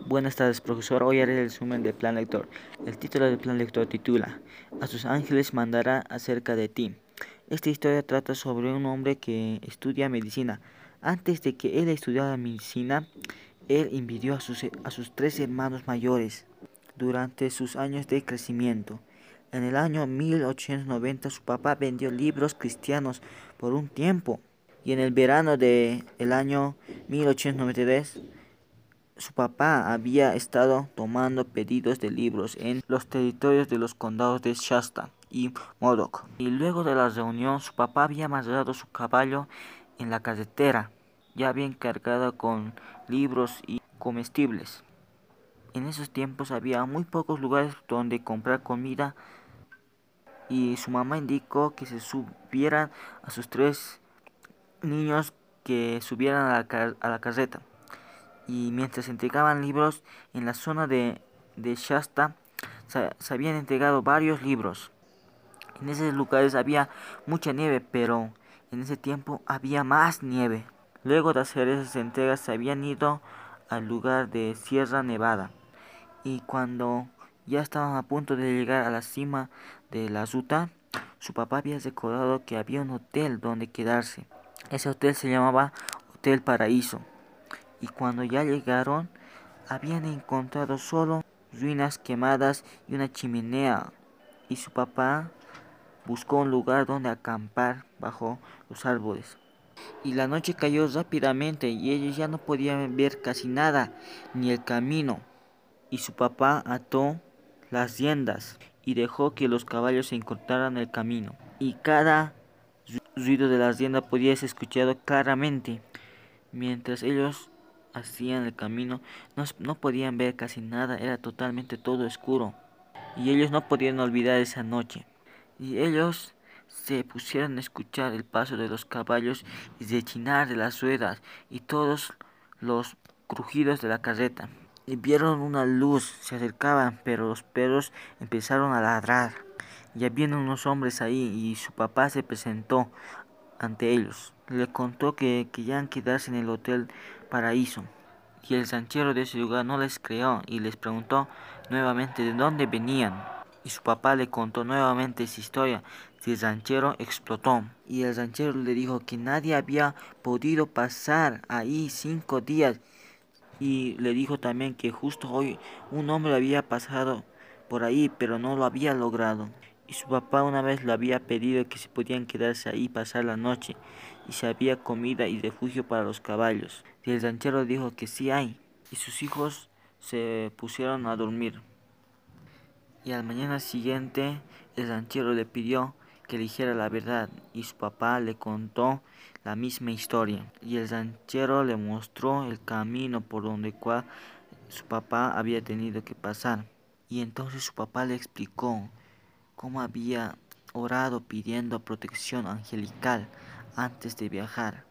Buenas tardes, profesor. Hoy haré el resumen del plan lector. El título del plan lector titula A sus ángeles mandará acerca de ti. Esta historia trata sobre un hombre que estudia medicina. Antes de que él estudiara medicina, él envidió a sus, a sus tres hermanos mayores durante sus años de crecimiento. En el año 1890 su papá vendió libros cristianos por un tiempo y en el verano del el año 1893 su papá había estado tomando pedidos de libros en los territorios de los condados de Shasta y Modoc. Y luego de la reunión, su papá había amarrado su caballo en la carretera, ya bien cargado con libros y comestibles. En esos tiempos había muy pocos lugares donde comprar comida y su mamá indicó que se subieran a sus tres niños que subieran a la, a la carreta y mientras entregaban libros en la zona de, de Shasta se, habían entregado varios libros. En esos lugares había mucha nieve, pero en ese tiempo había más nieve. Luego de hacer esas entregas se habían ido al lugar de Sierra Nevada y cuando ya estaban a punto de llegar a la cima de la ruta, su papá había recordado que había un hotel donde quedarse. Ese hotel se llamaba Hotel Paraíso y cuando ya llegaron habían encontrado solo ruinas quemadas y una chimenea y su papá buscó un lugar donde acampar bajo los árboles. Y la noche cayó rápidamente y ellos ya no podían ver casi nada, ni el camino. Y su papá ató las riendas y dejó que los caballos encontraran el camino. Y cada ruido de las riendas podía ser escuchado claramente, mientras ellos hacían el camino no, no podían ver casi nada, era totalmente todo oscuro. Y ellos no podían olvidar esa noche. Y ellos se pusieron a escuchar el paso de los caballos y rechinar de las ruedas y todos los crujidos de la carreta. Y vieron una luz, se acercaban, pero los perros empezaron a ladrar. Ya habían unos hombres ahí y su papá se presentó ante ellos. Le contó que querían quedarse en el Hotel Paraíso. Y el ranchero de ese lugar no les creó y les preguntó nuevamente de dónde venían. Y su papá le contó nuevamente esa historia. Y el ranchero explotó. Y el ranchero le dijo que nadie había podido pasar ahí cinco días. Y le dijo también que justo hoy un hombre había pasado por ahí, pero no lo había logrado y su papá una vez le había pedido que se podían quedarse ahí pasar la noche y si había comida y refugio para los caballos. Y el ranchero dijo que sí hay y sus hijos se pusieron a dormir. Y al mañana siguiente el ranchero le pidió que dijera la verdad y su papá le contó la misma historia y el ranchero le mostró el camino por donde cual su papá había tenido que pasar y entonces su papá le explicó cómo había orado pidiendo protección angelical antes de viajar.